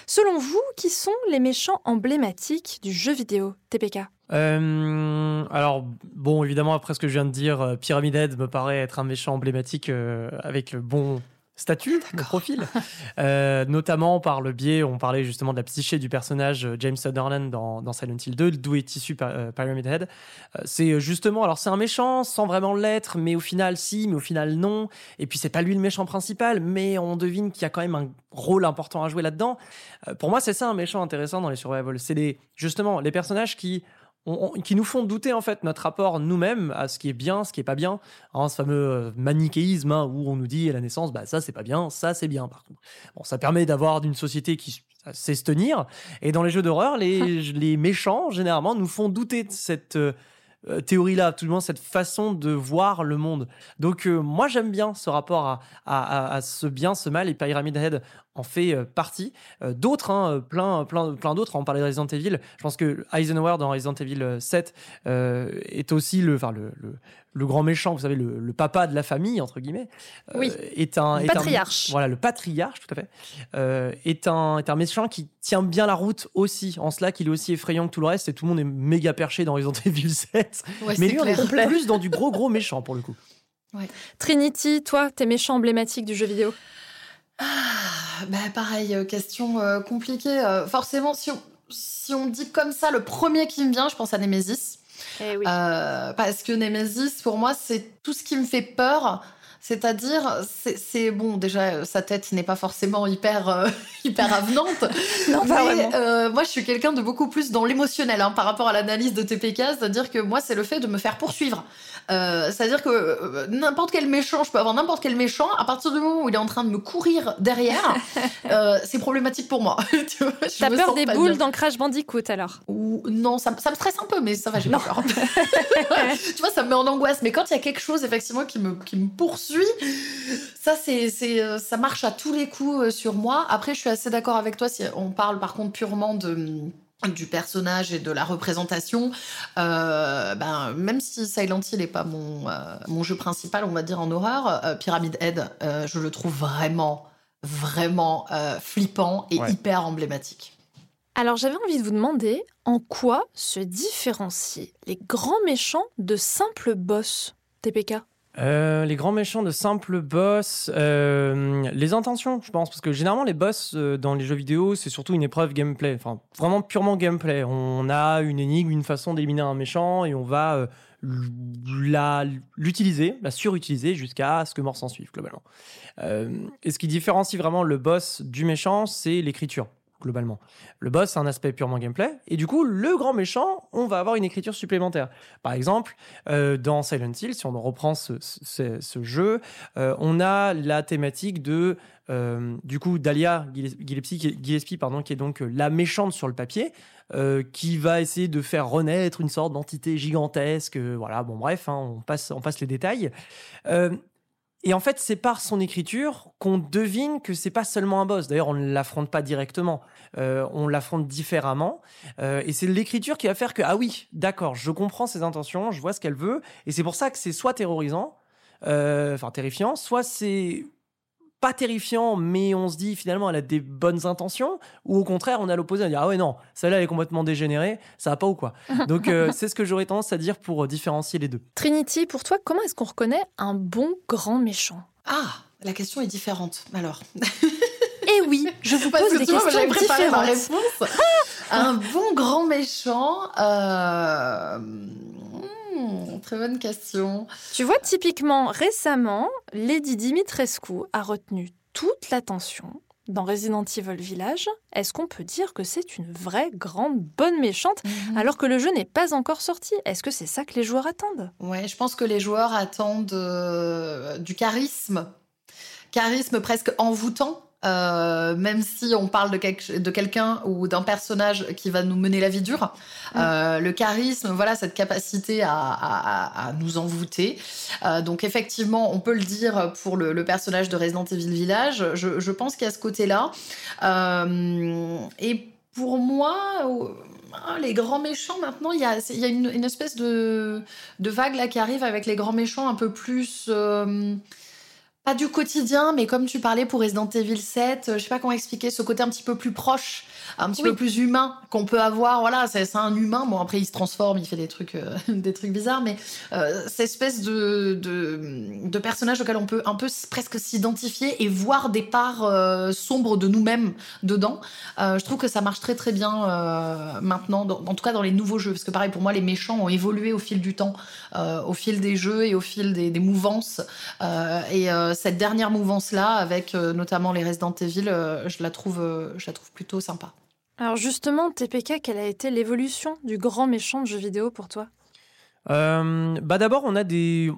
Selon vous, qui sont les méchants emblématiques du jeu vidéo? TPK euh, alors, bon, évidemment, après ce que je viens de dire, euh, Pyramid Head me paraît être un méchant emblématique euh, avec le bon statut, le profil, notamment par le biais, on parlait justement de la psyché du personnage James Sutherland dans, dans Silent Hill 2, d'où est issu Pyramid Head. c'est justement, alors c'est un méchant sans vraiment l'être, mais au final si, mais au final non. Et puis c'est pas lui le méchant principal, mais on devine qu'il y a quand même un rôle important à jouer là-dedans. pour moi, c'est ça un méchant intéressant dans les survival. C'est justement les personnages qui qui nous font douter en fait notre rapport nous-mêmes à ce qui est bien, ce qui est pas bien. Hein, ce fameux euh, manichéisme hein, où on nous dit à la naissance, bah ça c'est pas bien, ça c'est bien. Par contre, bon, ça permet d'avoir une société qui sait se tenir. Et dans les jeux d'horreur, les, les méchants généralement nous font douter de cette euh, euh, théorie-là, tout le monde cette façon de voir le monde. Donc moi j'aime bien ce rapport à, à, à, ce bien, ce mal, et Pyramid Head en fait euh, partie. Euh, d'autres, hein, plein, plein, plein d'autres, on parlait de Resident Evil. Je pense que Eisenhower dans Resident Evil 7 euh, est aussi le, enfin, le, le, grand méchant, vous savez, le, papa de la famille, entre guillemets. oui. Est un, est patriarche. voilà, le patriarche, tout à fait. est, un, est un méchant qui tient bien la route aussi, en cela qu'il est aussi effrayant que tout le reste, et tout le monde est méga perché dans Resident Evil 7. Mais lui, on est plus dans du gros, gros méchant, pour le coup. Trinity, toi, t'es méchant emblématique du jeu vidéo? Ah, bah pareil, euh, question euh, compliquée. Euh, forcément, si on, si on dit comme ça, le premier qui me vient, je pense à Nemesis. Eh oui. parce que Nemesis, pour moi, c'est tout ce qui me fait peur, c'est-à-dire, c'est bon, déjà, sa tête n'est pas forcément hyper, euh, hyper avenante. non, mais, euh, moi, je suis quelqu'un de beaucoup plus dans l'émotionnel hein, par rapport à l'analyse de TPK. C'est-à-dire que moi, c'est le fait de me faire poursuivre. Euh, c'est-à-dire que n'importe quel méchant, je peux avoir n'importe quel méchant, à partir du moment où il est en train de me courir derrière, c'est problématique pour moi. tu T'as peur des boules dans Crash Bandicoot alors? Ou non, ça, ça, me stresse un peu, mais ça va, j'ai pas peur. tu vois, ça me met en angoisse. Mais quand il y a quelque chose effectivement qui me, qui me poursuit, ça c'est, c'est, ça marche à tous les coups sur moi. Après, je suis assez d'accord avec toi si on parle par contre purement de du personnage et de la représentation, euh, ben, même si Silent Hill n'est pas mon, euh, mon jeu principal, on va dire en horreur, euh, Pyramid Head, je le trouve vraiment, vraiment flippant et hyper emblématique. Alors j'avais envie de vous demander en quoi se différencient les grands méchants de simples boss TPK euh, les grands méchants de simples boss, euh, les intentions, je pense, parce que généralement les boss euh, dans les jeux vidéo, c'est surtout une épreuve gameplay, enfin vraiment purement gameplay. On a une énigme, une façon d'éliminer un méchant et on va l'utiliser, la surutiliser jusqu'à ce que mort s'en suive globalement. et ce qui différencie vraiment le boss du méchant, c'est l'écriture globalement. Le boss, c'est un aspect purement gameplay. Et du coup, le grand méchant, on va avoir une écriture supplémentaire. Par exemple, euh, dans Silent Hill, si on reprend ce, jeu, euh, on a la thématique de, euh, du coup, Dahlia Gillespie, pardon, qui est donc la méchante sur le papier, qui va essayer de faire renaître une sorte d'entité gigantesque. voilà, bon, bref, hein, on, passe, on passe les détails. Et en fait, c'est par son écriture qu'on devine que c'est pas seulement un boss. D'ailleurs, on ne l'affronte pas directement. Euh, on l'affronte différemment. Euh, et c'est l'écriture qui va faire que, ah oui, d'accord, je comprends ses intentions, je vois ce qu'elle veut. Et c'est pour ça que c'est soit terrorisant, euh, enfin terrifiant, soit c'est pas terrifiant, mais on se dit finalement elle a des bonnes intentions, ou au contraire on a l'opposé, on dit ah ouais non, celle-là elle est complètement dégénérée, ça va pas ou quoi? Donc euh, c'est ce que j'aurais tendance à dire pour euh, différencier les deux. Trinity, pour toi, comment est-ce qu'on reconnaît un bon grand méchant? Ah, la question est différente alors. Eh oui, je vous pose des questions différentes. un bon grand méchant. Euh, hmm, très bonne question. Tu vois, typiquement, récemment, Lady Dimitrescu a retenu toute l'attention dans Resident Evil Village. Est-ce qu'on peut dire que c'est une vraie grande bonne méchante mhm. alors que le jeu n'est pas encore sorti? Est-ce que c'est ça que les joueurs attendent? Ouais, je pense que les joueurs attendent euh, du charisme. Charisme presque envoûtant euh, même si on parle de, de quelqu'un ou d'un personnage qui va nous mener la vie dure. Mm. Euh, le charisme, voilà, cette capacité à, nous envoûter. Euh, donc effectivement, on peut le dire pour le, personnage de Resident Evil Village. Je, pense qu'il y a ce côté-là. et pour moi, ah, les grands méchants, maintenant, il y a, une, espèce de, de, vague là qui arrive avec les grands méchants un peu plus pas du quotidien, mais comme tu parlais pour Resident Evil 7, euh, je sais pas comment expliquer ce côté un petit peu plus proche un petit peu plus humain qu'on peut avoir. Voilà, c'est un humain. Bon, après, il se transforme, il fait des trucs, euh, des trucs bizarres, mais euh, cette espèce de, de, de, personnage auquel on peut un peu presque s'identifier et voir des parts euh, sombres de nous-mêmes dedans. je trouve que ça marche très très bien maintenant, en tout cas dans les nouveaux jeux, parce que pareil, pour moi, les méchants ont évolué au fil du temps, au fil des jeux et au fil des, des mouvances. et cette dernière mouvance-là, avec notamment les Resident Evil, je la trouve, je la trouve plutôt sympa. Alors justement, TPK, quelle a été l'évolution du grand méchant de jeu vidéo pour toi? Euh, Bah d'abord, on a des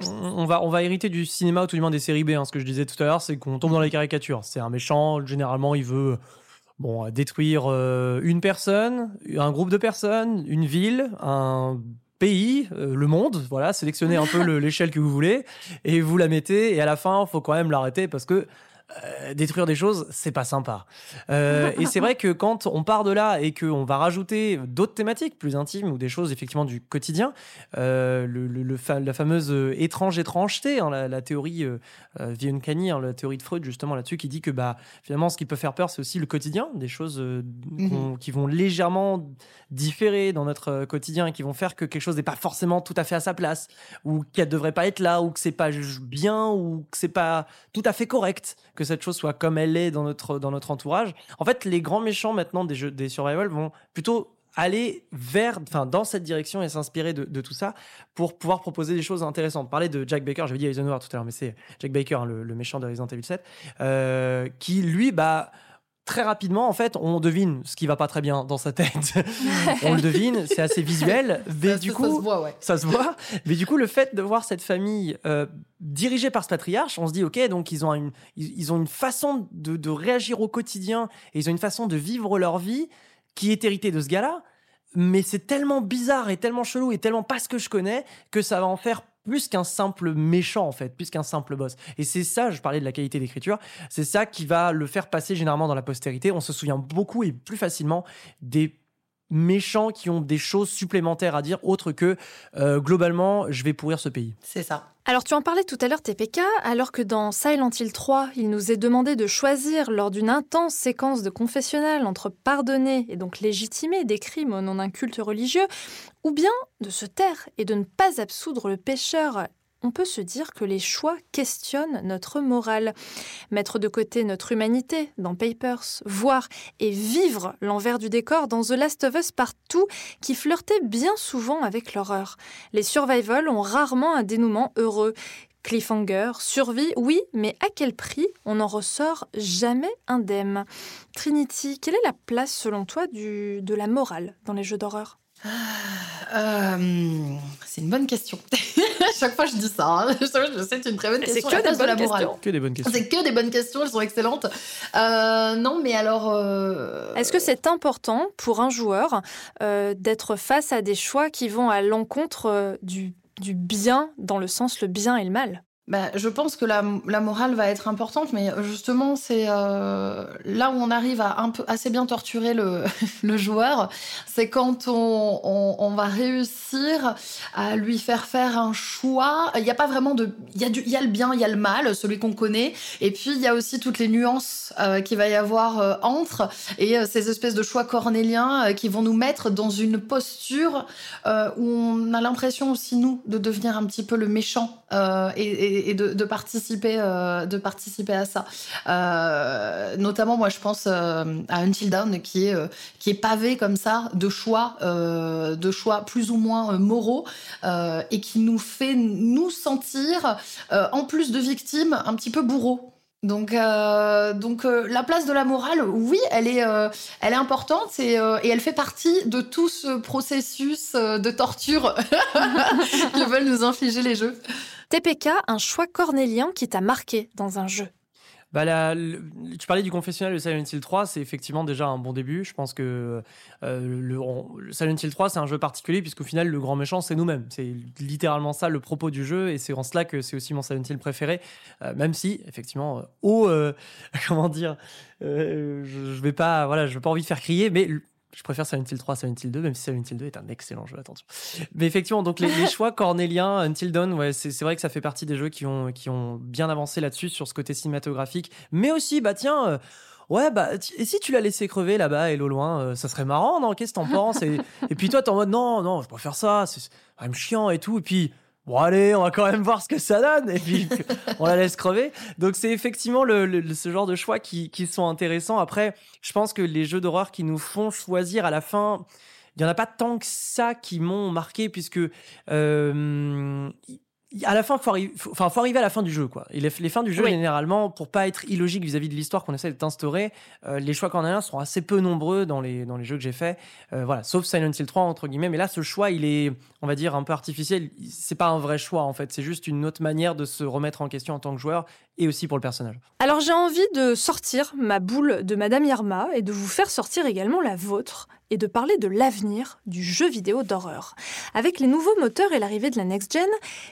on va, on va hériter du cinéma, ou tout du moins des séries B. Hein. Ce que je disais tout à l'heure, c'est qu'on tombe dans les caricatures. C'est un méchant, généralement, il veut bon, détruire euh, une personne, un groupe de personnes, une ville, un pays, euh, le monde. Voilà, sélectionnez un peu l'échelle que vous voulez et vous la mettez. Et à la fin, faut quand même l'arrêter parce que euh, détruire des choses, c'est pas sympa. Euh, et c'est vrai que quand on part de là et qu'on va rajouter d'autres thématiques plus intimes ou des choses effectivement du quotidien, euh, le, la fameuse étrange étrangeté, hein, la, théorie euh, hein, la théorie de Freud justement là-dessus, qui dit que bah, finalement ce qui peut faire peur, c'est aussi le quotidien, des choses mhm. qui vont légèrement différer dans notre quotidien et qui vont faire que quelque chose n'est pas forcément tout à fait à sa place ou qu'elle devrait pas être là ou que c'est pas bien ou que c'est pas tout à fait correct que cette chose soit comme elle est dans notre, dans notre entourage. En fait, les grands méchants maintenant des jeux des survival vont plutôt aller vers, enfin, dans cette direction et s'inspirer de, tout ça pour pouvoir proposer des choses intéressantes. Parler de Jack Baker, j'avais dit Eisenhower tout à l'heure, mais c'est Jack Baker, hein, le, méchant de Resident Evil 7, euh, qui lui, bah, très rapidement, en fait, on devine ce qui va pas très bien dans sa tête. on le devine, c'est assez visuel. Mais du coup, ça se voit, ouais. Ça se voit. Mais du coup, le fait de voir cette famille euh, dirigée par ce patriarche, on se dit, ok, donc ils ont une, ils, ont une façon de, de, réagir au quotidien et ils ont une façon de vivre leur vie qui est héritée de ce gars-là. Mais c'est tellement bizarre et tellement chelou et tellement pas ce que je connais que ça va en faire plus qu'un simple méchant en fait, plus qu'un simple boss. Et c'est ça, je parlais de la qualité d'écriture, c'est ça qui va le faire passer généralement dans la postérité. On se souvient beaucoup et plus facilement des méchants qui ont des choses supplémentaires à dire autre que euh, globalement je vais pourrir ce pays. C'est ça. Alors tu en parlais tout à l'heure TPK, alors que dans Silent Hill 3, il nous est demandé de choisir lors d'une intense séquence de confessionnal entre pardonner et donc légitimer des crimes au nom d'un culte religieux, ou bien de se taire et de ne pas absoudre le pécheur on peut se dire que les choix questionnent notre morale. Mettre de côté notre humanité dans Papers, voir et vivre l'envers du décor dans The Last of Us partout, qui flirtait bien souvent avec l'horreur. Les survival ont rarement un dénouement heureux. Cliffhanger, survie, oui, mais à quel prix On n'en ressort jamais indemne? Trinity, quelle est la place selon toi de la morale dans les jeux d'horreur? Euh, c'est une bonne question. Chaque fois, je dis ça. Hein. Je sais, c'est une très bonne question. C'est que, des bonnes questions. que des bonnes questions. C'est que des bonnes questions. Elles sont excellentes. Euh, non, mais alors. Euh, Est-ce que c'est important pour un joueur d'être face à des choix qui vont à l'encontre du, du bien, dans le sens le bien et le mal? Bah, je pense que la, morale va être importante, mais justement, c'est euh, là où on arrive à un peu assez bien torturer le, joueur, c'est quand on, va réussir à lui faire faire un choix. Il n'y a pas vraiment de, il y a y a le bien, il y a le mal, celui qu'on connaît, et puis il y a aussi toutes les nuances euh, qu'il va y avoir euh, entre et euh, ces espèces de choix cornéliens euh, qui vont nous mettre dans une posture où on a l'impression aussi nous de devenir un petit peu le méchant et et, de, participer, euh, de participer à ça. Euh, notamment, moi, je pense euh, à Until Dawn qui est, qui est pavé comme ça de choix, de choix plus ou moins moraux et qui nous fait nous sentir, en plus de victimes, un petit peu bourreaux. Donc, donc la place de la morale, oui, elle est, elle est importante et, et, elle fait partie de tout ce processus de torture que veulent nous infliger les jeux. TPK, un choix cornélien qui t'a marqué dans un jeu? Bah, tu parlais du confessionnal de Silent Hill 3, c'est effectivement déjà un bon début. Je pense que euh, le, Silent Hill 3, c'est un jeu particulier, puisqu'au final, le grand méchant, c'est nous-mêmes. C'est littéralement ça le propos du jeu, et c'est en cela que c'est aussi mon Silent Hill préféré, euh, même si, effectivement, euh, au. comment dire je, je, vais pas. Voilà, je veux pas envie de faire crier, mais je préfère Silent Hill 3 à Silent Hill 2, même si Silent Hill 2 est un excellent jeu, attention. Mais effectivement, donc les, choix cornéliens, Until Dawn, ouais, c'est vrai que ça fait partie des jeux qui ont, qui ont bien avancé là-dessus, sur ce côté cinématographique. Mais aussi, bah tiens, euh, ouais, bah, et si tu l'as laissé crever là-bas et au loin, euh, ça serait marrant, non? Qu'est-ce que t'en penses? Et, et, puis toi, t'es en mode, non, non, je faire ça, c'est quand même chiant et tout. Et puis, bon allez, on va quand même voir ce que ça donne, et puis on la laisse crever. Donc c'est effectivement le, ce genre de choix qui, qui, sont intéressants. Après, je pense que les jeux d'horreur qui nous font choisir à la fin, il y en a pas tant que ça qui m'ont marqué, puisque euh, à la fin, faut, enfin, faut arriver à la fin du jeu, quoi. Et les, fins du jeu, généralement, pour pas être illogique vis-à-vis de l'histoire qu'on essaie d'instaurer, euh, les choix cornéliens sont assez peu nombreux dans les, dans les jeux que j'ai faits. Euh, voilà, sauf Silent Hill 3, entre guillemets. Mais là, ce choix, il est, on va dire, un peu artificiel. C'est pas un vrai choix, en fait. C'est juste une autre manière de se remettre en question en tant que joueur et aussi pour le personnage. Alors, j'ai envie de sortir ma boule de Madame Irma et de vous faire sortir également la vôtre et de parler de l'avenir du jeu vidéo d'horreur. Avec les nouveaux moteurs et l'arrivée de la next-gen,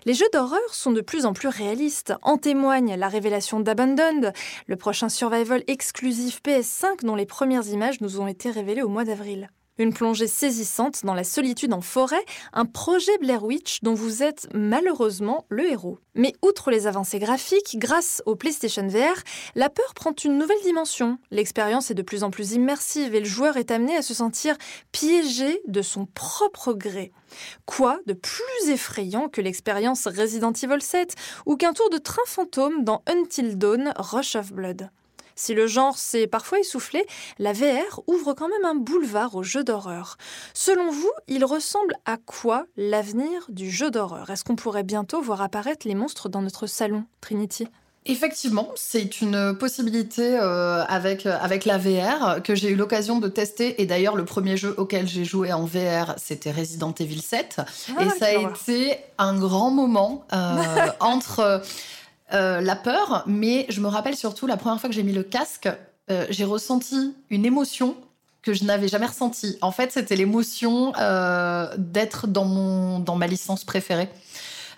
les jeux d'horreur sont de plus en plus réalistes. En témoigne la révélation d'Abandoned, le prochain survival exclusif PS5 dont les premières images nous ont été révélées au mois d'avril. Une plongée saisissante dans la solitude en forêt, un projet Blair Witch dont vous êtes malheureusement le héros. Mais outre les avancées graphiques, grâce au PlayStation VR, la peur prend une nouvelle dimension. L'expérience est de plus en plus immersive et le joueur est amené à se sentir piégé de son propre gré. Quoi de plus effrayant que l'expérience Resident Evil 7 ou qu'un tour de train fantôme dans Until Dawn Rush of Blood? Si le genre s'est parfois essoufflé, la VR ouvre quand même un boulevard aux jeux d'horreur. Selon vous, il ressemble à quoi l'avenir du jeu d'horreur? Est-ce qu'on pourrait bientôt voir apparaître les monstres dans notre salon, Trinity? Effectivement, c'est une possibilité euh, avec, avec la VR que j'ai eu l'occasion de tester. Et d'ailleurs, le premier jeu auquel j'ai joué en VR, c'était Resident Evil 7. Ah, et ça a été un grand moment euh, entre euh, la peur, mais je me rappelle surtout la première fois que j'ai mis le casque, j'ai ressenti une émotion que je n'avais jamais ressentie. En fait, c'était l'émotion d'être dans, mon, dans ma licence préférée.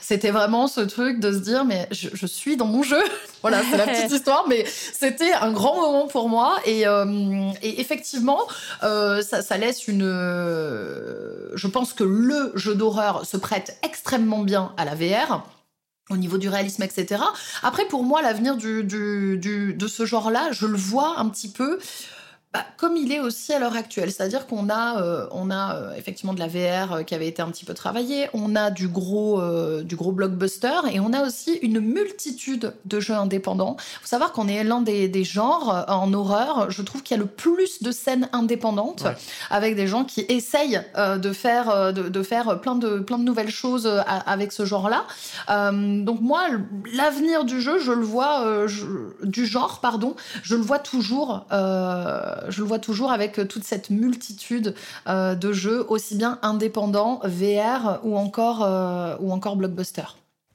C'était vraiment ce truc de se dire, mais je, suis dans mon jeu. voilà, c'est la petite histoire, mais c'était un grand moment pour moi. Et, euh, effectivement, euh, ça, laisse une. Euh, je pense que le jeu d'horreur se prête extrêmement bien à la VR au niveau du réalisme, etc. Après, pour moi, l'avenir du, de ce genre-là, je le vois un petit peu bah, comme il est aussi à l'heure actuelle, c'est-à-dire qu'on a, euh, on a euh, effectivement de la VR euh, qui avait été un petit peu travaillée, on a du gros, du gros blockbuster et on a aussi une multitude de jeux indépendants. Il faut savoir qu'on est l'un des, des, genres en horreur, je trouve qu'il y a le plus de scènes indépendantes avec des gens qui essayent de faire, de, de, faire plein de, plein de nouvelles choses avec ce genre-là. donc moi, l'avenir du jeu, je le vois, du genre, pardon, je le vois toujours je le vois toujours avec euh, toute cette multitude euh, de jeux, aussi bien indépendants, VR ou encore, euh, ou encore blockbuster.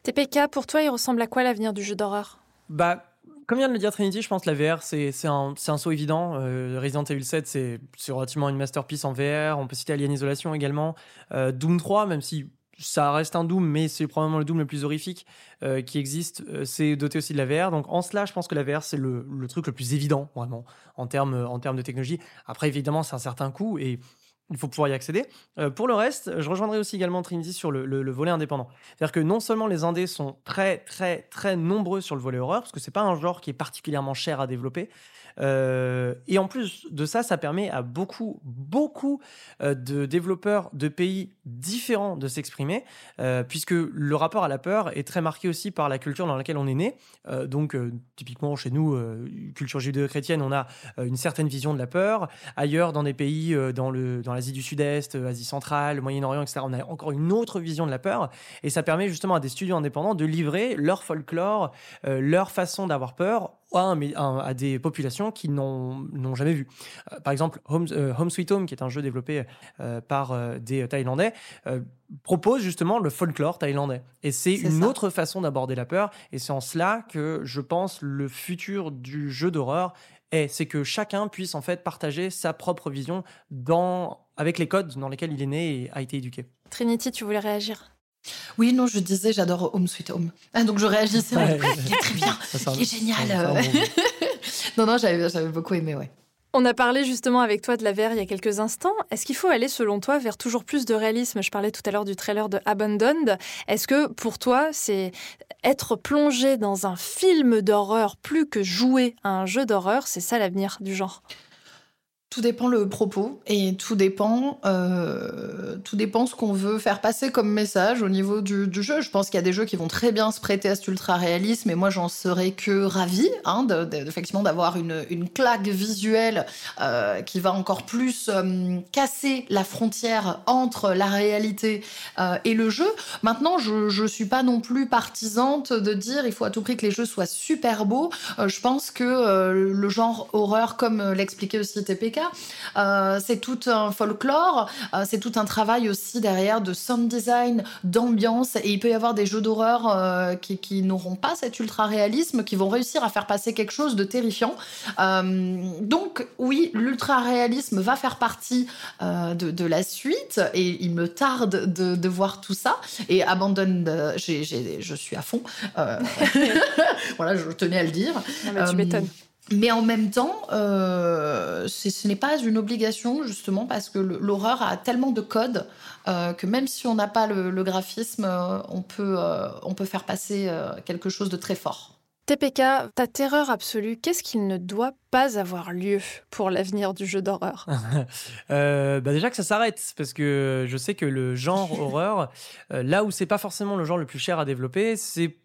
TPK, pour toi, il ressemble à quoi l'avenir du jeu d'horreur? Bah, comme vient de le dire Trinity, je pense que la VR, c'est un, un, saut évident. Resident Evil 7, c'est relativement une masterpiece en VR. On peut citer Alien Isolation également. Doom 3, même si ça reste un Doom, mais c'est probablement le Doom le plus horrifique euh, qui existe. Euh, c'est doté aussi de la VR. Donc en cela, je pense que la VR, c'est le, truc le plus évident, vraiment, en termes, de technologie. Après, évidemment, c'est un certain coût et il faut pouvoir y accéder. Euh, pour le reste, je rejoindrai aussi également Trinity sur le, le volet indépendant. C'est-à-dire que non seulement les indés sont très, très, très nombreux sur le volet horreur, parce que c'est pas un genre qui est particulièrement cher à développer, euh, et en plus de ça, ça permet à beaucoup, beaucoup euh, de développeurs de pays différents de s'exprimer, euh, puisque le rapport à la peur est très marqué aussi par la culture dans laquelle on est né. donc, typiquement, chez nous, culture judéo-chrétienne, on a une certaine vision de la peur. Ailleurs, dans des pays, dans l'Asie dans du Sud-Est, Asie centrale, Moyen-Orient, etc., on a encore une autre vision de la peur. Et ça permet justement à des studios indépendants de livrer leur folklore, leur façon d'avoir peur à, des populations qui n'ont jamais vu. Euh, par exemple, euh, Home, Sweet Home, qui est un jeu développé euh, par des Thaïlandais, propose justement le folklore thaïlandais. Et c'est une autre façon d'aborder la peur. Et c'est en cela que je pense le futur du jeu d'horreur est, c'est que chacun puisse en fait partager sa propre vision dans, avec les codes dans lesquels il est né et a été éduqué. Trinity, tu voulais réagir? Oui, non, je disais, j'adore Home Sweet Home. Ah, donc je réagissais. il est très bien, il est génial. non, non, j'avais beaucoup aimé, ouais. On a parlé justement avec toi de la VR il y a quelques instants. Est-ce qu'il faut aller, selon toi, vers toujours plus de réalisme? Je parlais tout à l'heure du trailer de Abandoned. Est-ce que pour toi, c'est être plongé dans un film d'horreur plus que jouer à un jeu d'horreur C'est ça l'avenir du genre? Tout dépend le propos et tout dépend, euh, tout dépend ce qu'on veut faire passer comme message au niveau du, jeu. Je pense qu'il y a des jeux qui vont très bien se prêter à cet ultra réalisme et moi j'en serais que ravi, hein, effectivement d'avoir une, une, claque visuelle euh, qui va encore plus euh, casser la frontière entre la réalité et le jeu. Maintenant, je je suis pas non plus partisante de dire il faut à tout prix que les jeux soient super beaux. Je pense que le genre horreur, comme l'expliquait aussi TPK euh, c'est tout un folklore, euh, c'est tout un travail aussi derrière de sound design, d'ambiance. Et il peut y avoir des jeux d'horreur euh, qui, n'auront pas cet ultra réalisme, qui vont réussir à faire passer quelque chose de terrifiant. donc oui, l'ultra réalisme va faire partie de, la suite et il me tarde de, voir tout ça. Et Abandon, je suis à fond. voilà, je tenais à le dire. Ah tu m'étonnes. Mais en même temps, euh, ce n'est pas une obligation, justement, parce que l'horreur a tellement de codes euh, que même si on n'a pas le, graphisme, euh, on, peut, on peut faire passer quelque chose de très fort. TPK, ta terreur absolue, qu'est-ce qu'il ne doit pas avoir lieu pour l'avenir du jeu d'horreur? Bah Déjà que ça s'arrête, parce que je sais que le genre horreur, là où c'est pas forcément le genre le plus cher à développer, c'est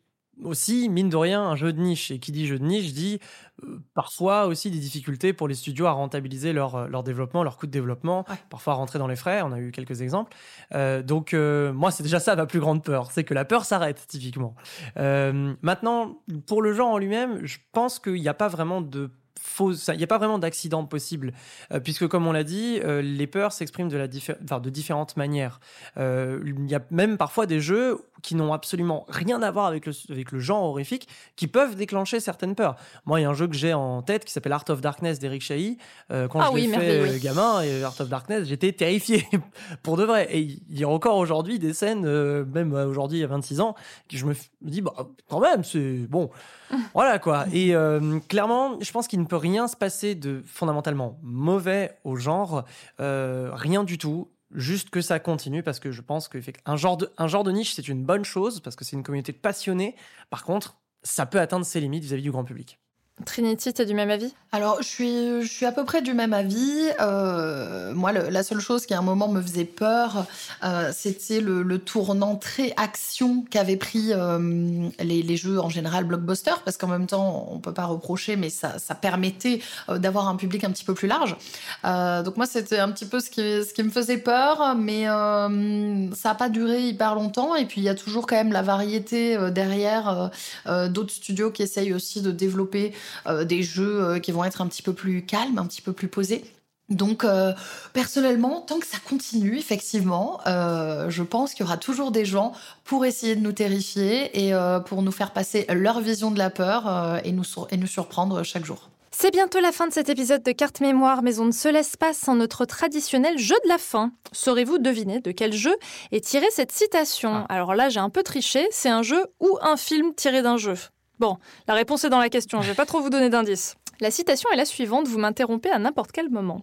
aussi, mine de rien, un jeu de niche. Et qui dit jeu de niche dit euh, parfois aussi des difficultés pour les studios à rentabiliser leur, euh, leur développement, leur coût de développement, parfois rentrer dans les frais. On a eu quelques exemples. Euh, donc, moi, c'est déjà ça ma plus grande peur, c'est que la peur s'arrête, typiquement. maintenant, pour le genre en lui-même, je pense qu'il n'y a pas vraiment de il n'y a pas vraiment d'accident possible, euh, puisque comme on l'a dit, euh, les peurs s'expriment de, la de différentes manières. Euh, il y a même parfois des jeux qui n'ont absolument rien à voir avec le, avec le genre horrifique, qui peuvent déclencher certaines peurs. Moi, il y a un jeu que j'ai en tête qui s'appelle Art of Darkness d'Eric Chahi. quand ah je l'ai fait gamin, et Art of Darkness, j'étais terrifié pour de vrai. Et il y a encore aujourd'hui des scènes, même aujourd'hui, il y a 26 ans, que je me dis, bah, quand même, c'est bon. voilà quoi. Et clairement, je pense qu'il ne peut rien se passer de fondamentalement mauvais au genre, euh, rien du tout. Juste que ça continue parce que je pense qu'un genre, de, niche, c'est une bonne chose parce que c'est une communauté de passionnés. Par contre, ça peut atteindre ses limites vis à -vis du grand public. Trinity, tu es du même avis? Alors, je suis, je suis à peu près du même avis. Euh, moi, la seule chose qui à un moment me faisait peur, euh, c'était le, tournant très action qu'avaient pris euh, les, jeux en général blockbuster, parce qu'en même temps, on peut pas reprocher, mais ça, ça permettait d'avoir un public un petit peu plus large. donc moi, c'était un petit peu ce qui, ce qui me faisait peur, mais ça n'a pas duré hyper longtemps. Et puis, il y a toujours quand même la variété derrière d'autres studios qui essayent aussi de développer des jeux euh, qui vont être un petit peu plus calmes, un petit peu plus posés. Donc euh, personnellement, tant que ça continue, effectivement, je pense qu'il y aura toujours des gens pour essayer de nous terrifier et pour nous faire passer leur vision de la peur et, nous et nous surprendre chaque jour. C'est bientôt la fin de cet épisode de Carte Mémoire, mais on ne se laisse pas sans notre traditionnel jeu de la fin. Saurez-vous deviner de quel jeu est tirée cette citation? Ah. Alors là, j'ai un peu triché, c'est un jeu ou un film tiré d'un jeu? Bon, la réponse est dans la question, je ne vais pas trop vous donner d'indices. La citation est la suivante, vous m'interrompez à n'importe quel moment.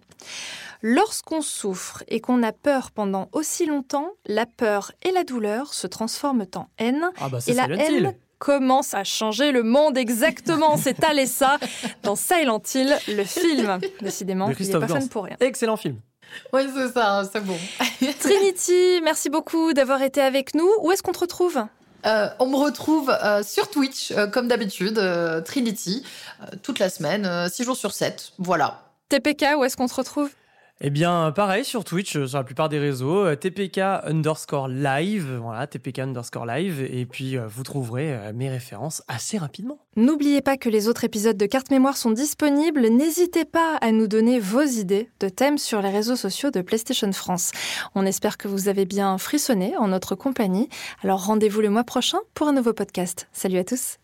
Lorsqu'on souffre et qu'on a peur pendant aussi longtemps, la peur et la douleur se transforment en haine. Ah bah et la haine commence à changer le monde exactement. C'est Alessa dans Silent Hill, le film. Décidément, il n'est pas fan pour rien. Excellent film. Oui, c'est ça, c'est bon. Trinity, merci beaucoup d'avoir été avec nous. Où est-ce qu'on te retrouve? Euh, on me retrouve euh, sur Twitch, euh, comme d'habitude, Trinity, toute la semaine, 6 jours sur 7. Voilà. TPK, où est-ce qu'on se retrouve? Eh bien, pareil sur Twitch, sur la plupart des réseaux, euh, TPK underscore live, voilà, TPK underscore live, et puis euh, vous trouverez euh, mes références assez rapidement. N'oubliez pas que les autres épisodes de Carte Mémoire sont disponibles. N'hésitez pas à nous donner vos idées de thèmes sur les réseaux sociaux de PlayStation France. On espère que vous avez bien frissonné en notre compagnie. Alors rendez-vous le mois prochain pour un nouveau podcast. Salut à tous.